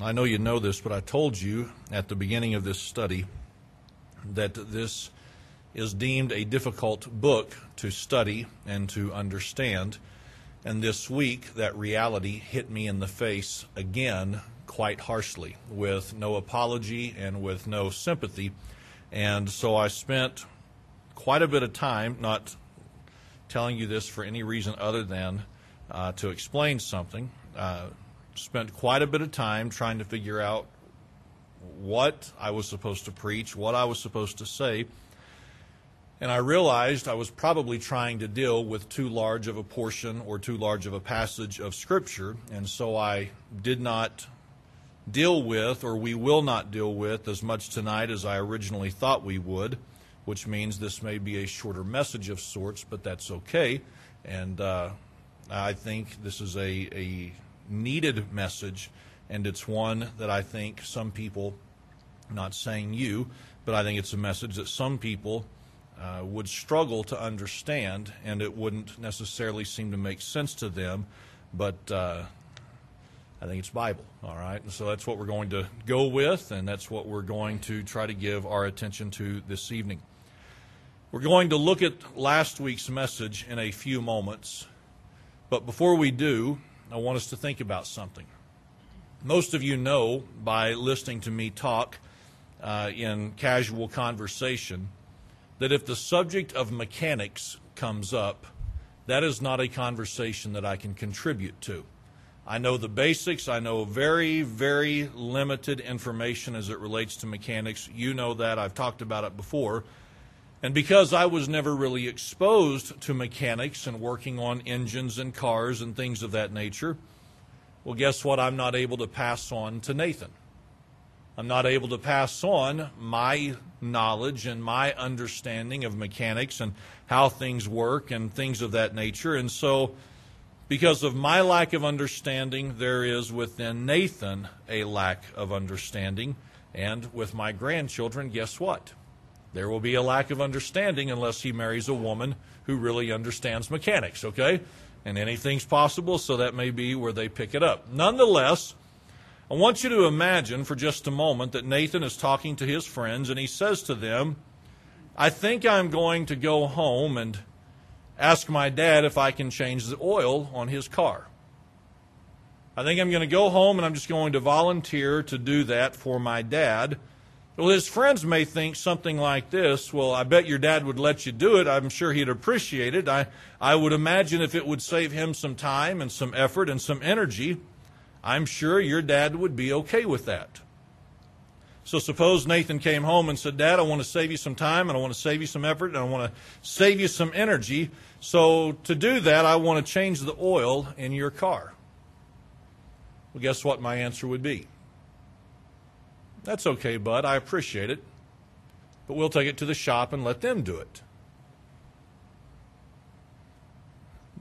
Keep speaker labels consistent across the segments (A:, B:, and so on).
A: I know you know this, but I told you at the beginning of this study that this is deemed a difficult book to study and to understand. And this week, that reality hit me in the face again quite harshly, with no apology and with no sympathy. And so I spent quite a bit of time, not telling you this for any reason other than uh, to explain something. Uh, spent quite a bit of time trying to figure out what I was supposed to preach, what I was supposed to say. And I realized I was probably trying to deal with too large of a portion or too large of a passage of Scripture. And so I did not deal with, or we will not deal with, as much tonight as I originally thought we would, which means this may be a shorter message of sorts, but that's okay. And uh, I think this is a, a needed message, and it's one that I think some people, not saying you, but I think it's a message that some people uh, would struggle to understand, and it wouldn't necessarily seem to make sense to them. But uh, I think it's Bible, all right? And so that's what we're going to go with, and that's what we're going to try to give our attention to this evening. We're going to look at last week's message in a few moments, but before we do, I want us to think about something. Most of you know by listening to me talk uh, in casual conversation that if the subject of mechanics comes up, that is not a conversation that I can contribute to. I know the basics. I know very, very limited information as it relates to mechanics. You know that. I've talked about it before. And because I was never really exposed to mechanics and working on engines and cars and things of that nature, well, guess what? I'm not able to pass on to Nathan. I'm not able to pass on my knowledge and my understanding of mechanics and how things work and things of that nature. And so because of my lack of understanding, there is within Nathan a lack of understanding. And with my grandchildren, guess what? There will be a lack of understanding unless he marries a woman who really understands mechanics, okay? And anything's possible, so that may be where they pick it up. Nonetheless, I want you to imagine for just a moment that Nathan is talking to his friends and he says to them, I think I'm going to go home and ask my dad if I can change the oil on his car. I think I'm going to go home and I'm just going to volunteer to do that for my dad. Well, his friends may think something like this Well, I bet your dad would let you do it. I'm sure he'd appreciate it. I, I would imagine if it would save him some time and some effort and some energy, I'm sure your dad would be okay with that. So suppose Nathan came home and said, Dad, I want to save you some time and I want to save you some effort and I want to save you some energy. So to do that, I want to change the oil in your car. Well, guess what my answer would be? That's okay, bud. I appreciate it. But we'll take it to the shop and let them do it.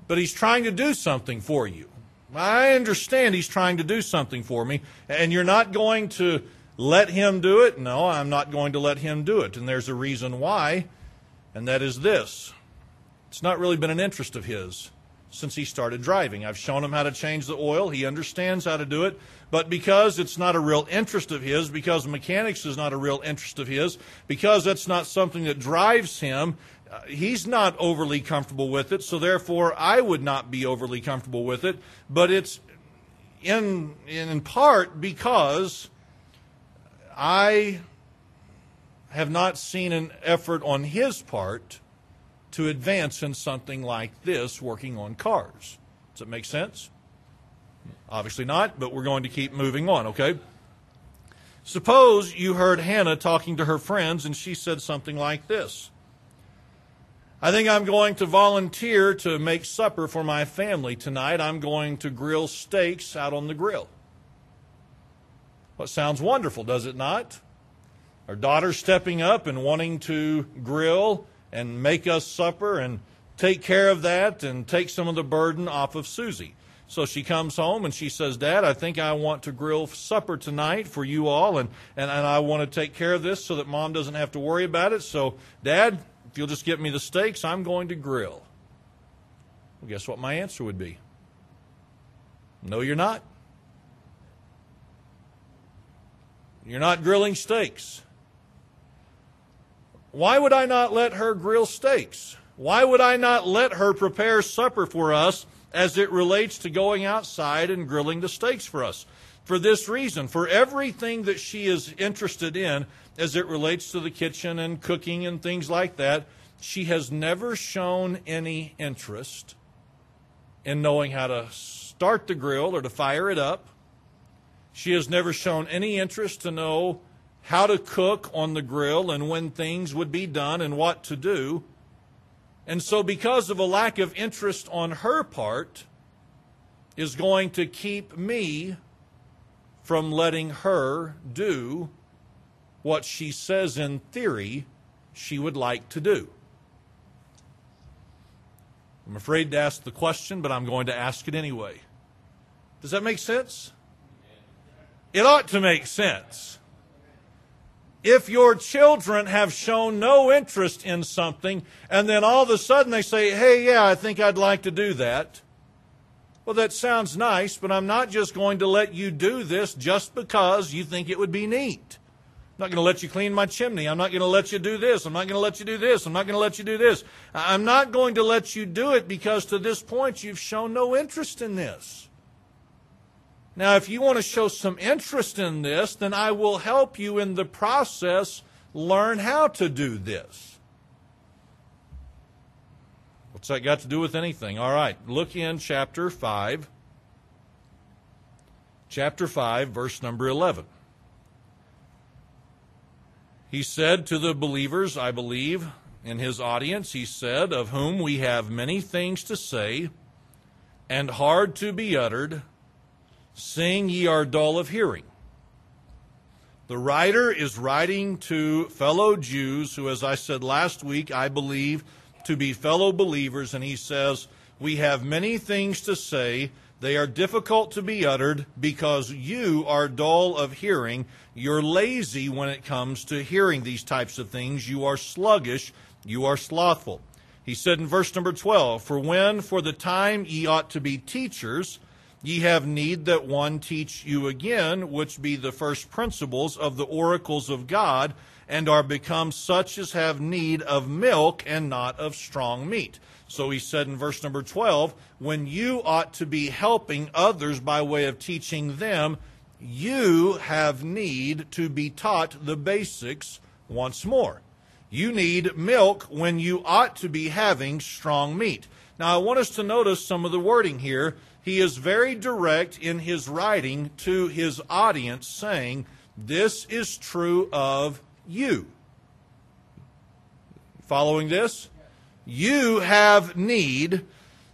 A: But he's trying to do something for you. I understand he's trying to do something for me, and you're not going to let him do it? No, I'm not going to let him do it. And there's a reason why, and that is this it's not really been an interest of his since he started driving. I've shown him how to change the oil, he understands how to do it. But because it's not a real interest of his, because mechanics is not a real interest of his, because that's not something that drives him, uh, he's not overly comfortable with it. So therefore, I would not be overly comfortable with it. But it's in in part because I have not seen an effort on his part to advance in something like this, working on cars. Does that make sense? Obviously not, but we're going to keep moving on, okay? Suppose you heard Hannah talking to her friends and she said something like this I think I'm going to volunteer to make supper for my family tonight. I'm going to grill steaks out on the grill. What sounds wonderful, does it not? Our daughter stepping up and wanting to grill and make us supper and take care of that and take some of the burden off of Susie. So she comes home and she says, Dad, I think I want to grill supper tonight for you all, and, and, and I want to take care of this so that mom doesn't have to worry about it. So, Dad, if you'll just get me the steaks, I'm going to grill. Well, guess what my answer would be? No, you're not. You're not grilling steaks. Why would I not let her grill steaks? Why would I not let her prepare supper for us as it relates to going outside and grilling the steaks for us? For this reason, for everything that she is interested in as it relates to the kitchen and cooking and things like that, she has never shown any interest in knowing how to start the grill or to fire it up. She has never shown any interest to know how to cook on the grill and when things would be done and what to do. And so, because of a lack of interest on her part, is going to keep me from letting her do what she says in theory she would like to do. I'm afraid to ask the question, but I'm going to ask it anyway. Does that make sense? It ought to make sense. If your children have shown no interest in something, and then all of a sudden they say, hey, yeah, I think I'd like to do that. Well, that sounds nice, but I'm not just going to let you do this just because you think it would be neat. I'm not going to let you clean my chimney. I'm not going to let you do this. I'm not going to let you do this. I'm not going to let you do this. I'm not going to let you do it because to this point you've shown no interest in this. Now, if you want to show some interest in this, then I will help you in the process learn how to do this. What's that got to do with anything? All right, look in chapter 5. Chapter 5, verse number 11. He said to the believers, I believe, in his audience, he said, Of whom we have many things to say and hard to be uttered, seeing ye are dull of hearing. The writer is writing to fellow Jews who, as I said last week, I believe to be fellow believers, and he says, We have many things to say they are difficult to be uttered because you are dull of hearing. You're lazy when it comes to hearing these types of things. You are sluggish. You are slothful. He said in verse number 12, For when for the time ye ought to be teachers, ye have need that one teach you again, which be the first principles of the oracles of God, and are become such as have need of milk and not of strong meat. So he said in verse number 12, when you ought to be helping others by way of teaching them, you have need to be taught the basics once more. You need milk when you ought to be having strong meat. Now, I want us to notice some of the wording here. He is very direct in his writing to his audience, saying, This is true of you. Following this? You have need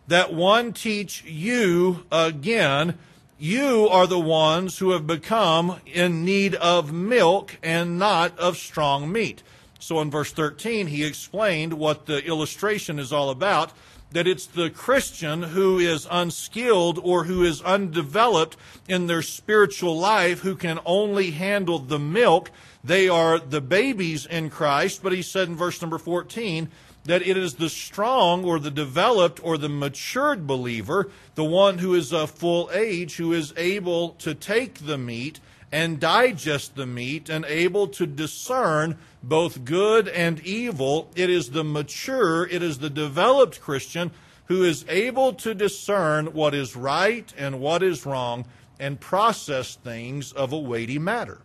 A: that one teach you again. You are the ones who have become in need of milk and not of strong meat. So in verse 13, he explained what the illustration is all about that it's the Christian who is unskilled or who is undeveloped in their spiritual life who can only handle the milk. They are the babies in Christ, but he said in verse number 14, that it is the strong or the developed or the matured believer, the one who is of full age, who is able to take the meat and digest the meat and able to discern both good and evil. It is the mature, it is the developed Christian who is able to discern what is right and what is wrong and process things of a weighty matter.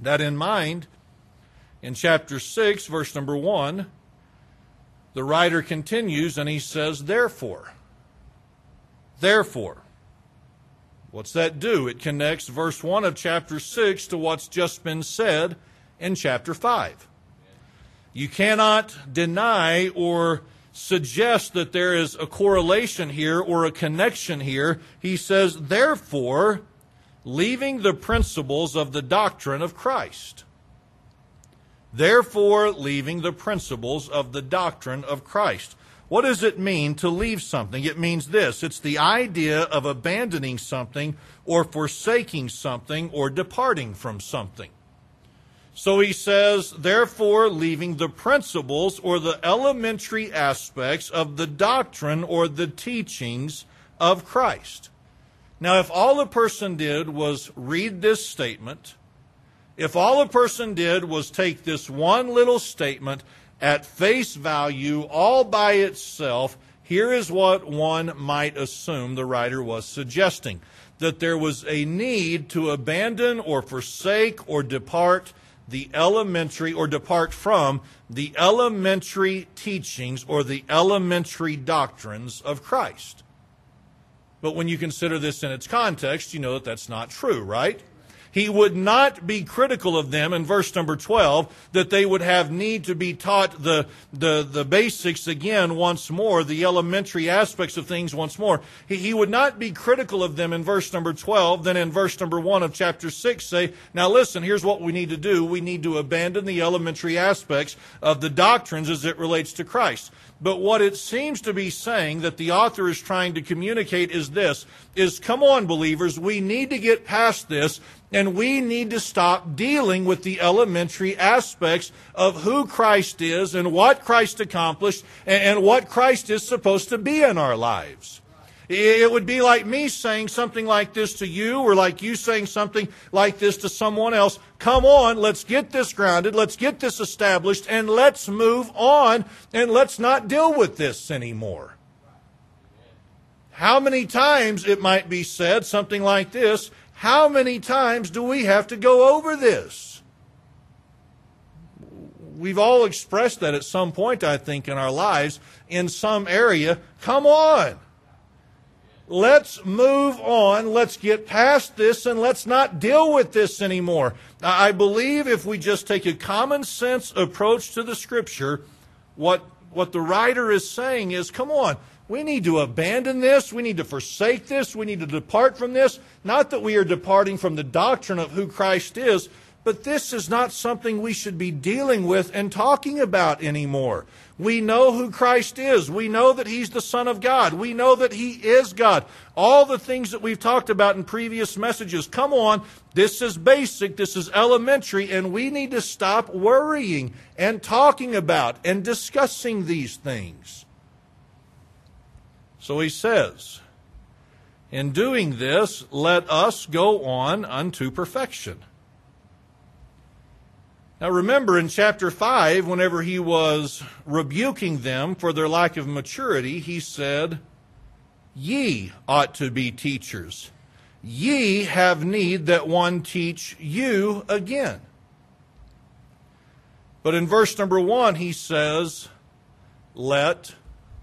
A: That in mind, in chapter 6, verse number 1, the writer continues and he says, Therefore. Therefore. What's that do? It connects verse 1 of chapter 6 to what's just been said in chapter 5. You cannot deny or suggest that there is a correlation here or a connection here. He says, Therefore, leaving the principles of the doctrine of Christ therefore leaving the principles of the doctrine of Christ. What does it mean to leave something? It means this it's the idea of abandoning something or forsaking something or departing from something. So he says, therefore, leaving the principles or the elementary aspects of the doctrine or the teachings of Christ. Now, if all a person did was read this statement, if all a person did was take this one little statement at face value all by itself, here is what one might assume the writer was suggesting that there was a need to abandon or forsake or depart the elementary or depart from the elementary teachings or the elementary doctrines of Christ. But when you consider this in its context, you know that that's not true, right? He would not be critical of them in verse number 12 that they would have need to be taught the, the, the basics again once more, the elementary aspects of things once more. He, he would not be critical of them in verse number 12, then in verse number 1 of chapter 6 say, now listen, here's what we need to do. We need to abandon the elementary aspects of the doctrines as it relates to Christ. But what it seems to be saying that the author is trying to communicate is this, is come on believers, we need to get past this and we need to stop dealing with the elementary aspects of who Christ is and what Christ accomplished and what Christ is supposed to be in our lives. It would be like me saying something like this to you, or like you saying something like this to someone else. Come on, let's get this grounded, let's get this established, and let's move on, and let's not deal with this anymore. How many times it might be said something like this how many times do we have to go over this? We've all expressed that at some point, I think, in our lives in some area. Come on. Let's move on. Let's get past this and let's not deal with this anymore. I believe if we just take a common sense approach to the scripture, what, what the writer is saying is, come on, we need to abandon this. We need to forsake this. We need to depart from this. Not that we are departing from the doctrine of who Christ is, but this is not something we should be dealing with and talking about anymore. We know who Christ is. We know that He's the Son of God. We know that He is God. All the things that we've talked about in previous messages. Come on, this is basic, this is elementary, and we need to stop worrying and talking about and discussing these things. So he says, In doing this, let us go on unto perfection. Now remember in chapter 5, whenever he was rebuking them for their lack of maturity, he said, Ye ought to be teachers. Ye have need that one teach you again. But in verse number 1, he says, Let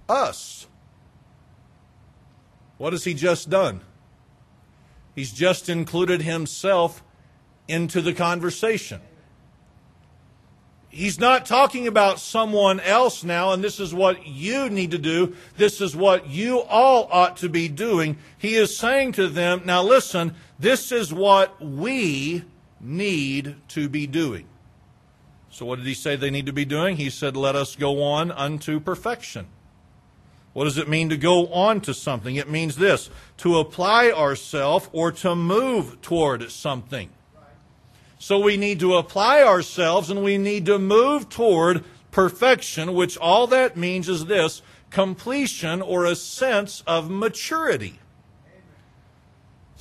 A: us. What has he just done? He's just included himself into the conversation. He's not talking about someone else now, and this is what you need to do. This is what you all ought to be doing. He is saying to them, now listen, this is what we need to be doing. So, what did he say they need to be doing? He said, let us go on unto perfection. What does it mean to go on to something? It means this to apply ourselves or to move toward something. So we need to apply ourselves and we need to move toward perfection, which all that means is this completion or a sense of maturity.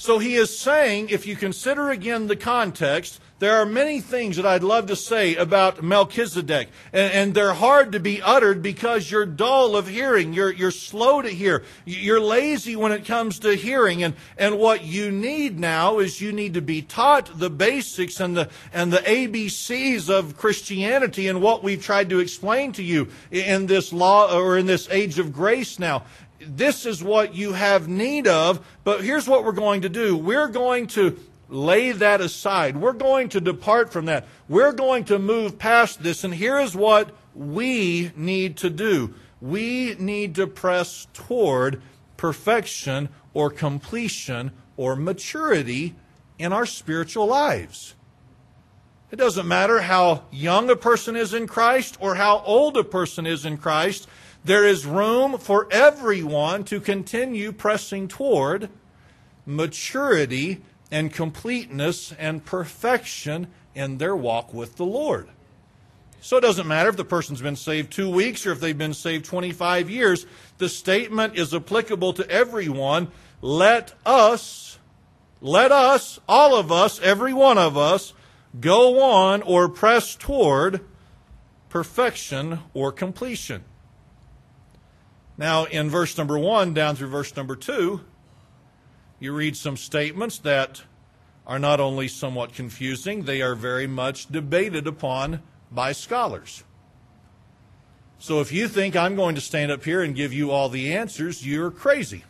A: So he is saying, if you consider again the context, there are many things that I'd love to say about Melchizedek, and, and, they're hard to be uttered because you're dull of hearing. You're, you're slow to hear. You're lazy when it comes to hearing. And, and what you need now is you need to be taught the basics and the, and the ABCs of Christianity and what we've tried to explain to you in this law or in this age of grace now this is what you have need of, but here's what we're going to do. We're going to lay that aside. We're going to depart from that. We're going to move past this. And here is what we need to do we need to press toward perfection or completion or maturity in our spiritual lives. It doesn't matter how young a person is in Christ or how old a person is in Christ. There is room for everyone to continue pressing toward maturity and completeness and perfection in their walk with the Lord. So it doesn't matter if the person's been saved two weeks or if they've been saved 25 years. The statement is applicable to everyone. Let us, let us, all of us, every one of us, go on or press toward perfection or completion. Now, in verse number 1 down through verse number 2, you read some statements that are not only somewhat confusing, they are very much debated upon by scholars. So if you think I'm going to stand up here and give you all the answers, you're crazy.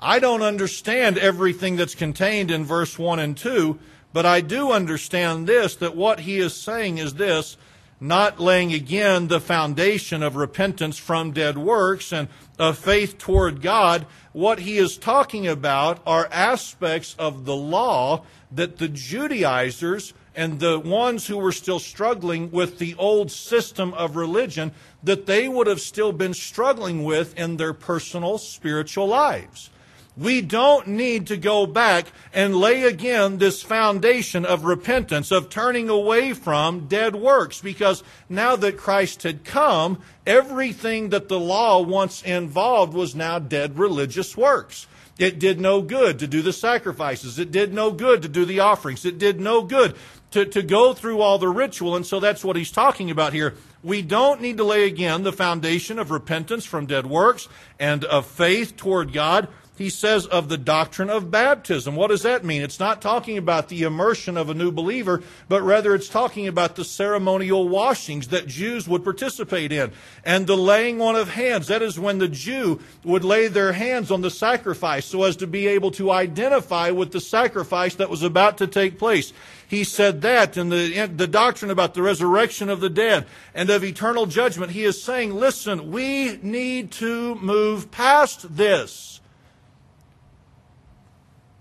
A: I don't understand everything that's contained in verse 1 and 2, but I do understand this that what he is saying is this not laying again the foundation of repentance from dead works and of faith toward God. What he is talking about are aspects of the law that the Judaizers and the ones who were still struggling with the old system of religion that they would have still been struggling with in their personal spiritual lives. We don't need to go back and lay again this foundation of repentance, of turning away from dead works, because now that Christ had come, everything that the law once involved was now dead religious works. It did no good to do the sacrifices. It did no good to do the offerings. It did no good to, to go through all the ritual. And so that's what he's talking about here. We don't need to lay again the foundation of repentance from dead works and of faith toward God he says of the doctrine of baptism. What does that mean? It's not talking about the immersion of a new believer, but rather it's talking about the ceremonial washings that Jews would participate in. And the laying on of hands. That is when the Jew would lay their hands on the sacrifice so as to be able to identify with the sacrifice that was about to take place. He said that in the, in the doctrine about the resurrection of the dead and of eternal judgment. He is saying, listen, we need to move past this.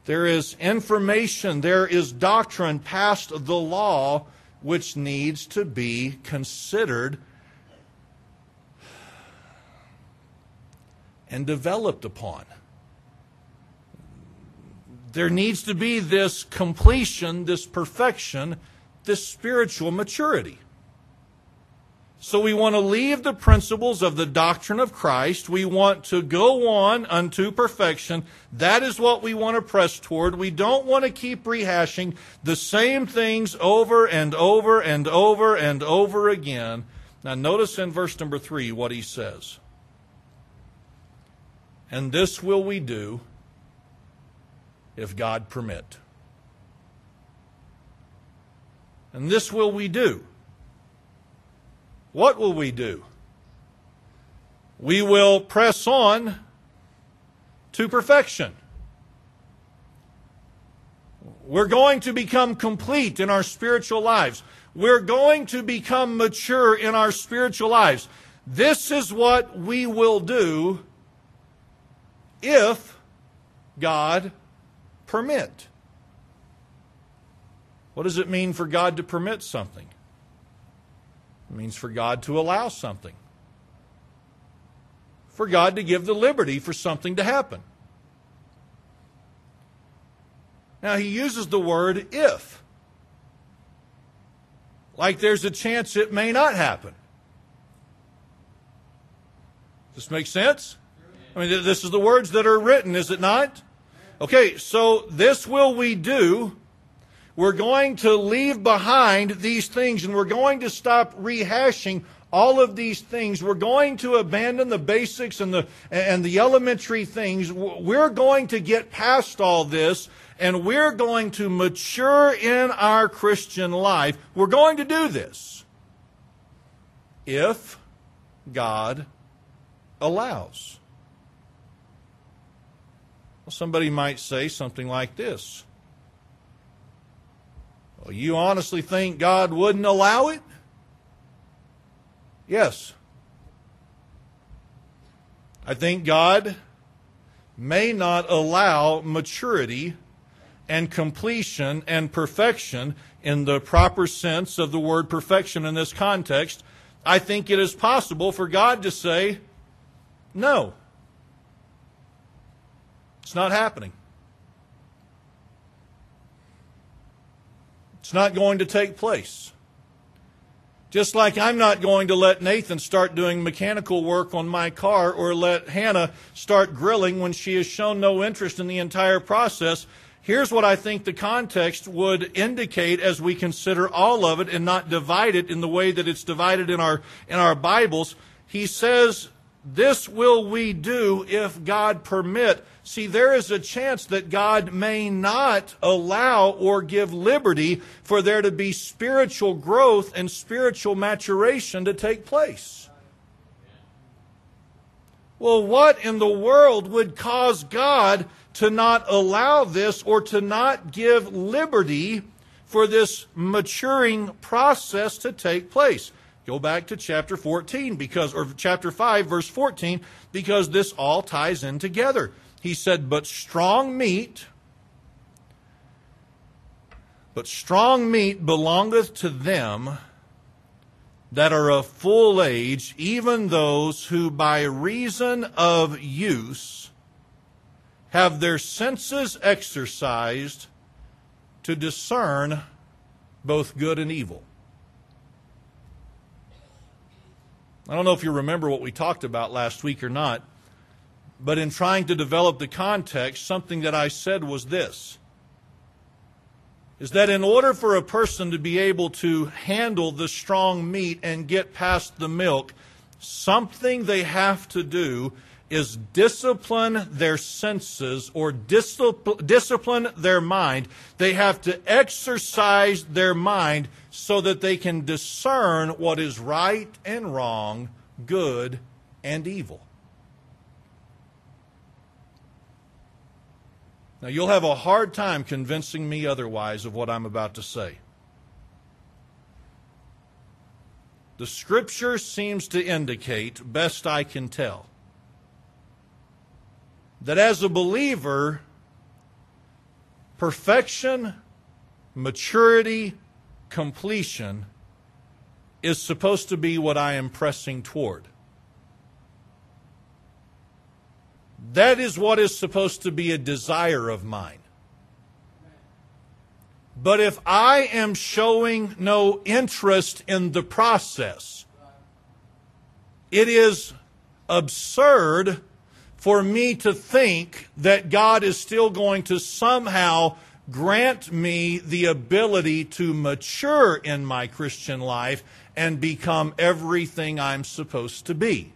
A: There is information, there is doctrine past the law which needs to be considered and developed upon. There needs to be this completion, this perfection, this spiritual maturity. So we want to leave the principles of the doctrine of Christ. We want to go on unto perfection. That is what we want to press toward. We don't want to keep rehashing the same things over and over and over and over again. Now, notice in verse number three what he says. And this will we do if God permit. And this will we do what will we do? We will press on to perfection. We're going to become complete in our spiritual lives. We're going to become mature in our spiritual lives. This is what we will do if God permit. What does it mean for God to permit something? It means for God to allow something, for God to give the liberty for something to happen. Now, he uses the word if. Like there's a chance it may not happen. Does this make sense? I mean, this is the words that are written, is it not? Okay, so this will we do we're going to leave behind these things and we're going to stop rehashing all of these things. We're going to abandon the basics and the, and the elementary things. We're going to get past all this and we're going to mature in our Christian life. We're going to do this if God allows. Well, somebody might say something like this well, you honestly think God wouldn't allow it? Yes. I think God may not allow maturity and completion and perfection in the proper sense of the word perfection in this context. I think it is possible for God to say, no, it's not happening. It's not going to take place. Just like I'm not going to let Nathan start doing mechanical work on my car or let Hannah start grilling when she has shown no interest in the entire process. Here's what I think the context would indicate as we consider all of it and not divide it in the way that it's divided in our, in our Bibles. He says, This will we do if God permit. See, there is a chance that God may not allow or give liberty for there to be spiritual growth and spiritual maturation to take place. Well, what in the world would cause God to not allow this or to not give liberty for this maturing process to take place? Go back to chapter 14 because or chapter 5 verse 14 because this all ties in together. He said, "But strong meat but strong meat belongeth to them that are of full age, even those who by reason of use have their senses exercised to discern both good and evil. I don't know if you remember what we talked about last week or not, but in trying to develop the context, something that I said was this. Is that in order for a person to be able to handle the strong meat and get past the milk, something they have to do is discipline their senses or discipline their mind. They have to exercise their mind so that they can discern what is right and wrong, good and evil. Now, you'll have a hard time convincing me otherwise of what I'm about to say. The scripture seems to indicate, best I can tell, that as a believer, perfection, maturity, completion is supposed to be what I am pressing toward. That is what is supposed to be a desire of mine. But if I am showing no interest in the process, it is absurd for me to think that God is still going to somehow grant me the ability to mature in my Christian life and become everything I'm supposed to be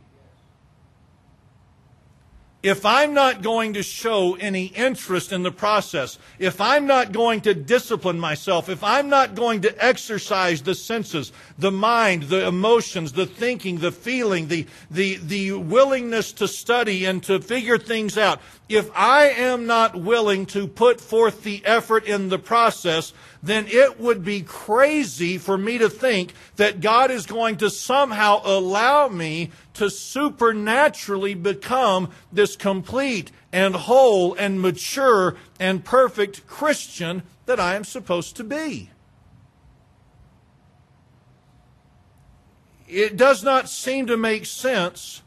A: if I'm not going to show any interest in the process, if I'm not going to discipline myself, if I'm not going to exercise the senses, the mind, the emotions, the thinking, the feeling, the, the, the willingness to study and to figure things out, if I am not willing to put forth the effort in the process, then it would be crazy for me to think that God is going to somehow allow me to supernaturally become this complete and whole and mature and perfect Christian that I am supposed to be. It does not seem to make sense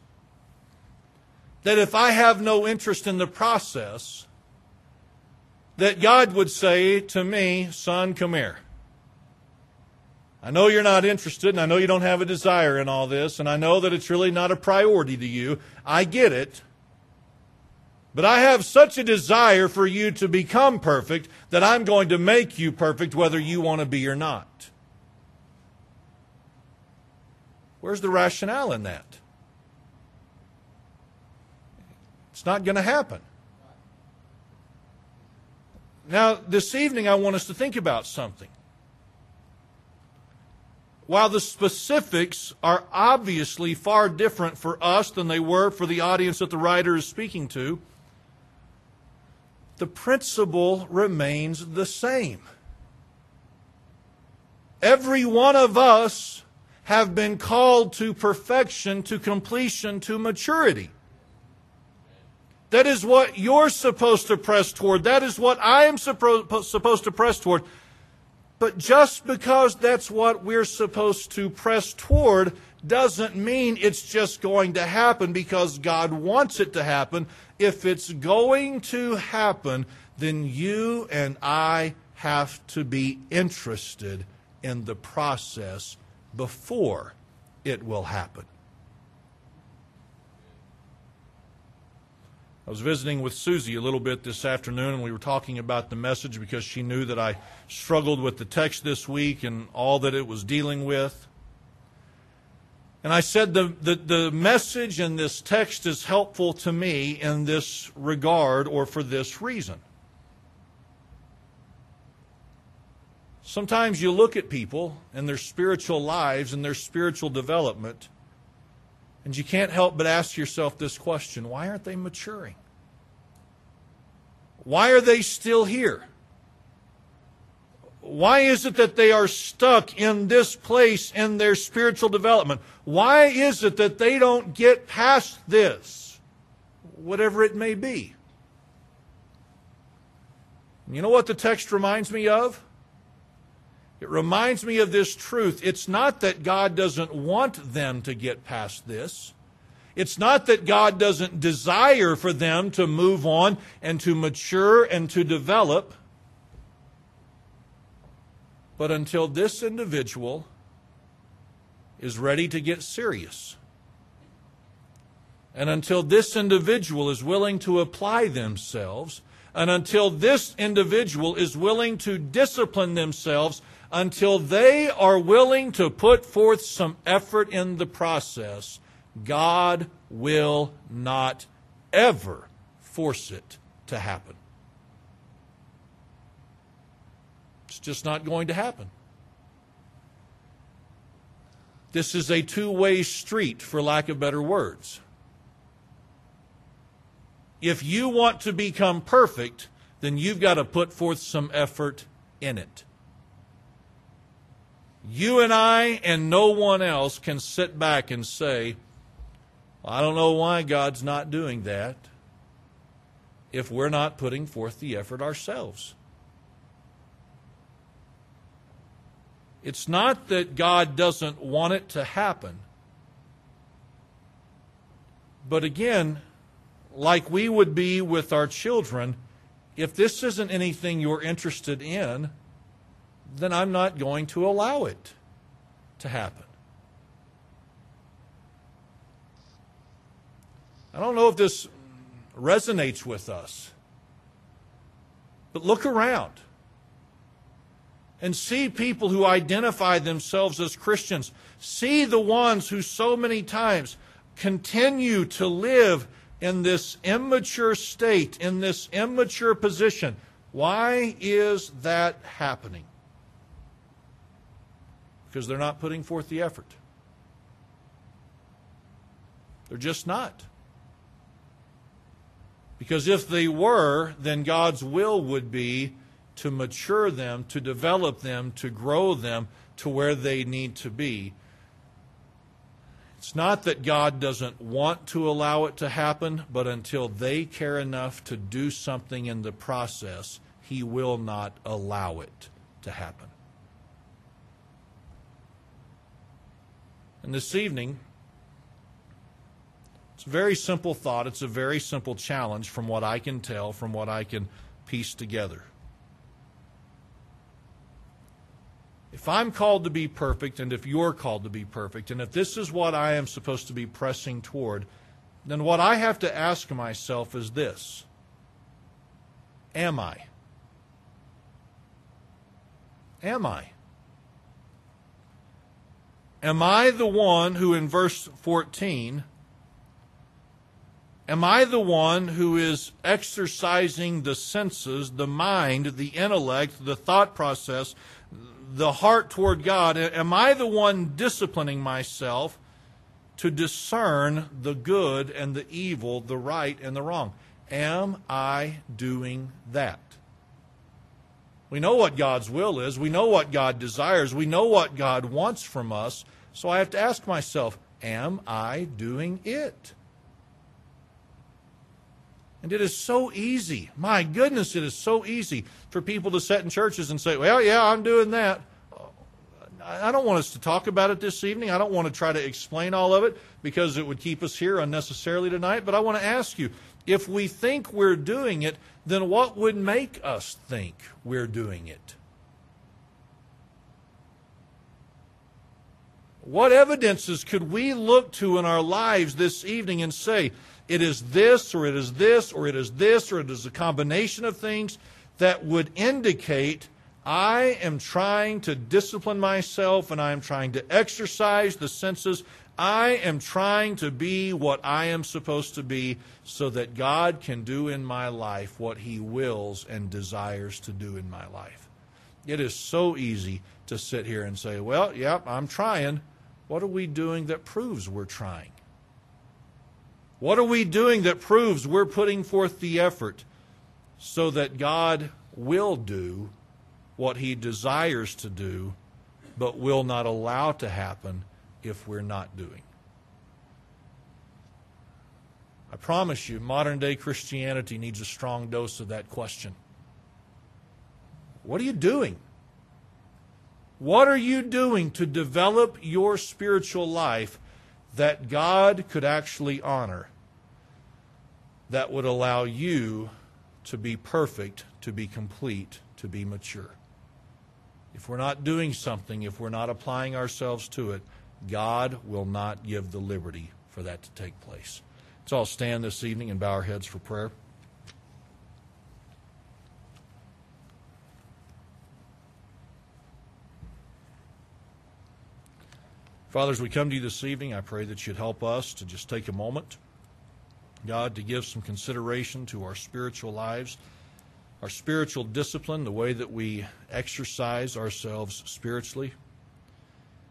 A: that if I have no interest in the process, that God would say to me, Son, come here. I know you're not interested, and I know you don't have a desire in all this, and I know that it's really not a priority to you. I get it. But I have such a desire for you to become perfect that I'm going to make you perfect whether you want to be or not. Where's the rationale in that? It's not going to happen. Now, this evening, I want us to think about something. While the specifics are obviously far different for us than they were for the audience that the writer is speaking to, the principle remains the same. Every one of us have been called to perfection, to completion, to maturity. That is what you're supposed to press toward. That is what I am supposed to press toward. But just because that's what we're supposed to press toward doesn't mean it's just going to happen because God wants it to happen. If it's going to happen, then you and I have to be interested in the process before it will happen. I was visiting with Susie a little bit this afternoon, and we were talking about the message because she knew that I struggled with the text this week and all that it was dealing with. And I said the, the, the message in this text is helpful to me in this regard or for this reason. Sometimes you look at people and their spiritual lives and their spiritual development, and you can't help but ask yourself this question why aren't they maturing? Why are they still here? Why is it that they are stuck in this place in their spiritual development? Why is it that they don't get past this? Whatever it may be. You know what the text reminds me of? It reminds me of this truth. It's not that God doesn't want them to get past this. It's not that God doesn't desire for them to move on and to mature and to develop. But until this individual is ready to get serious, and until this individual is willing to apply themselves, and until this individual is willing to discipline themselves, until they are willing to put forth some effort in the process, God will not ever force it to happen. It's just not going to happen. This is a two way street, for lack of better words. If you want to become perfect, then you've got to put forth some effort in it. You and I and no one else can sit back and say, I don't know why God's not doing that if we're not putting forth the effort ourselves. It's not that God doesn't want it to happen. But again, like we would be with our children, if this isn't anything you're interested in, then I'm not going to allow it to happen. I don't know if this resonates with us, but look around and see people who identify themselves as Christians. See the ones who so many times continue to live in this immature state, in this immature position. Why is that happening? Because they're not putting forth the effort. They're just not. Because if they were, then God's will would be to mature them, to develop them, to grow them to where they need to be. It's not that God doesn't want to allow it to happen, but until they care enough to do something in the process, He will not allow it to happen. And this evening, it's a very simple thought. It's a very simple challenge from what I can tell, from what I can piece together. If I'm called to be perfect, and if you're called to be perfect, and if this is what I am supposed to be pressing toward, then what I have to ask myself is this Am I? Am I? Am I the one who, in verse 14, Am I the one who is exercising the senses, the mind, the intellect, the thought process, the heart toward God? Am I the one disciplining myself to discern the good and the evil, the right and the wrong? Am I doing that? We know what God's will is. We know what God desires. We know what God wants from us. So I have to ask myself, am I doing it? And it is so easy. My goodness, it is so easy for people to sit in churches and say, well, yeah, I'm doing that. I don't want us to talk about it this evening. I don't want to try to explain all of it because it would keep us here unnecessarily tonight. But I want to ask you if we think we're doing it, then what would make us think we're doing it? What evidences could we look to in our lives this evening and say, it is this, or it is this, or it is this, or it is a combination of things that would indicate I am trying to discipline myself and I am trying to exercise the senses. I am trying to be what I am supposed to be so that God can do in my life what He wills and desires to do in my life. It is so easy to sit here and say, well, yep, I'm trying. What are we doing that proves we're trying? What are we doing that proves we're putting forth the effort so that God will do what he desires to do, but will not allow to happen if we're not doing. I promise you, modern day Christianity needs a strong dose of that question. What are you doing? What are you doing to develop your spiritual life that God could actually honor, that would allow you to be perfect, to be complete, to be mature? if we're not doing something, if we're not applying ourselves to it, God will not give the liberty for that to take place. So I'll stand this evening and bow our heads for prayer. Father, as we come to you this evening, I pray that you'd help us to just take a moment, God, to give some consideration to our spiritual lives our spiritual discipline, the way that we exercise ourselves spiritually.